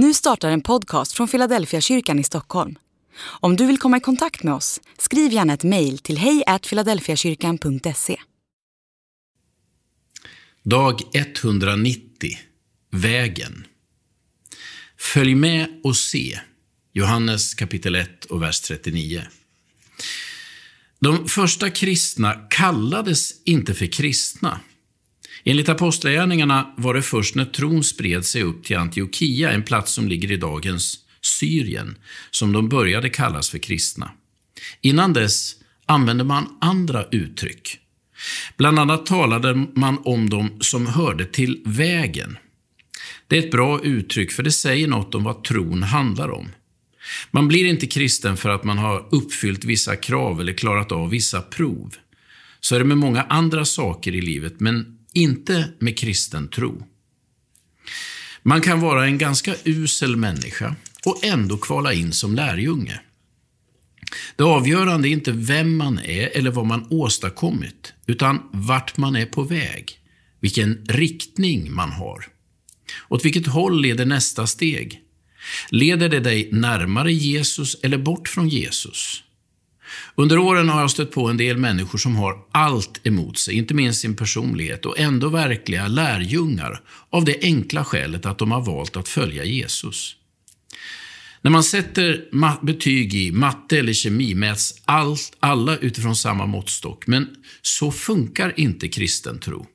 Nu startar en podcast från Philadelphia kyrkan i Stockholm. Om du vill komma i kontakt med oss, skriv gärna ett mejl till hejfiladelfiakyrkan.se. Dag 190. Vägen. Följ med och se. Johannes kapitel 1 och vers 39. De första kristna kallades inte för kristna. Enligt Apostlagärningarna var det först när tron spred sig upp till Antiochia, en plats som ligger i dagens Syrien, som de började kallas för kristna. Innan dess använde man andra uttryck. Bland annat talade man om dem som hörde till vägen. Det är ett bra uttryck, för det säger något om vad tron handlar om. Man blir inte kristen för att man har uppfyllt vissa krav eller klarat av vissa prov. Så är det med många andra saker i livet, men inte med kristen tro. Man kan vara en ganska usel människa och ändå kvala in som lärjunge. Det avgörande är inte vem man är eller vad man åstadkommit, utan vart man är på väg, vilken riktning man har. Åt vilket håll leder nästa steg? Leder det dig närmare Jesus eller bort från Jesus? Under åren har jag stött på en del människor som har allt emot sig, inte minst sin personlighet, och ändå verkliga lärjungar av det enkla skälet att de har valt att följa Jesus. När man sätter betyg i matte eller kemi mäts allt, alla utifrån samma måttstock, men så funkar inte kristen tro.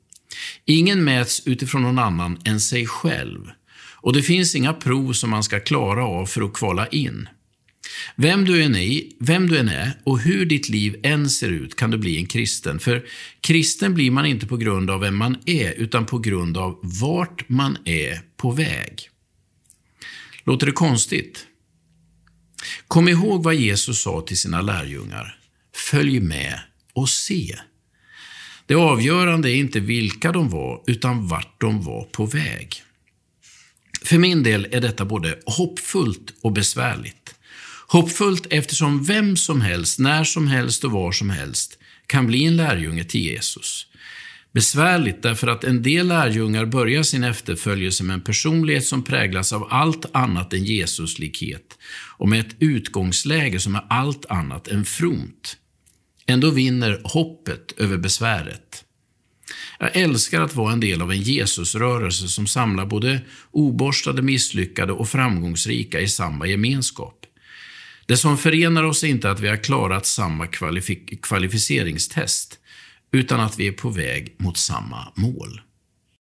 Ingen mäts utifrån någon annan än sig själv. Och det finns inga prov som man ska klara av för att kvala in. Vem du, än är, vem du än är och hur ditt liv än ser ut kan du bli en kristen. För kristen blir man inte på grund av vem man är, utan på grund av vart man är på väg. Låter det konstigt? Kom ihåg vad Jesus sa till sina lärjungar. Följ med och se. Det avgörande är inte vilka de var, utan vart de var på väg. För min del är detta både hoppfullt och besvärligt. Hoppfullt eftersom vem som helst, när som helst och var som helst kan bli en lärjunge till Jesus. Besvärligt därför att en del lärjungar börjar sin efterföljelse med en personlighet som präglas av allt annat än Jesuslikhet och med ett utgångsläge som är allt annat än fromt. Ändå vinner hoppet över besväret. Jag älskar att vara en del av en Jesusrörelse som samlar både oborstade, misslyckade och framgångsrika i samma gemenskap. Det som förenar oss är inte att vi har klarat samma kvalificeringstest, utan att vi är på väg mot samma mål.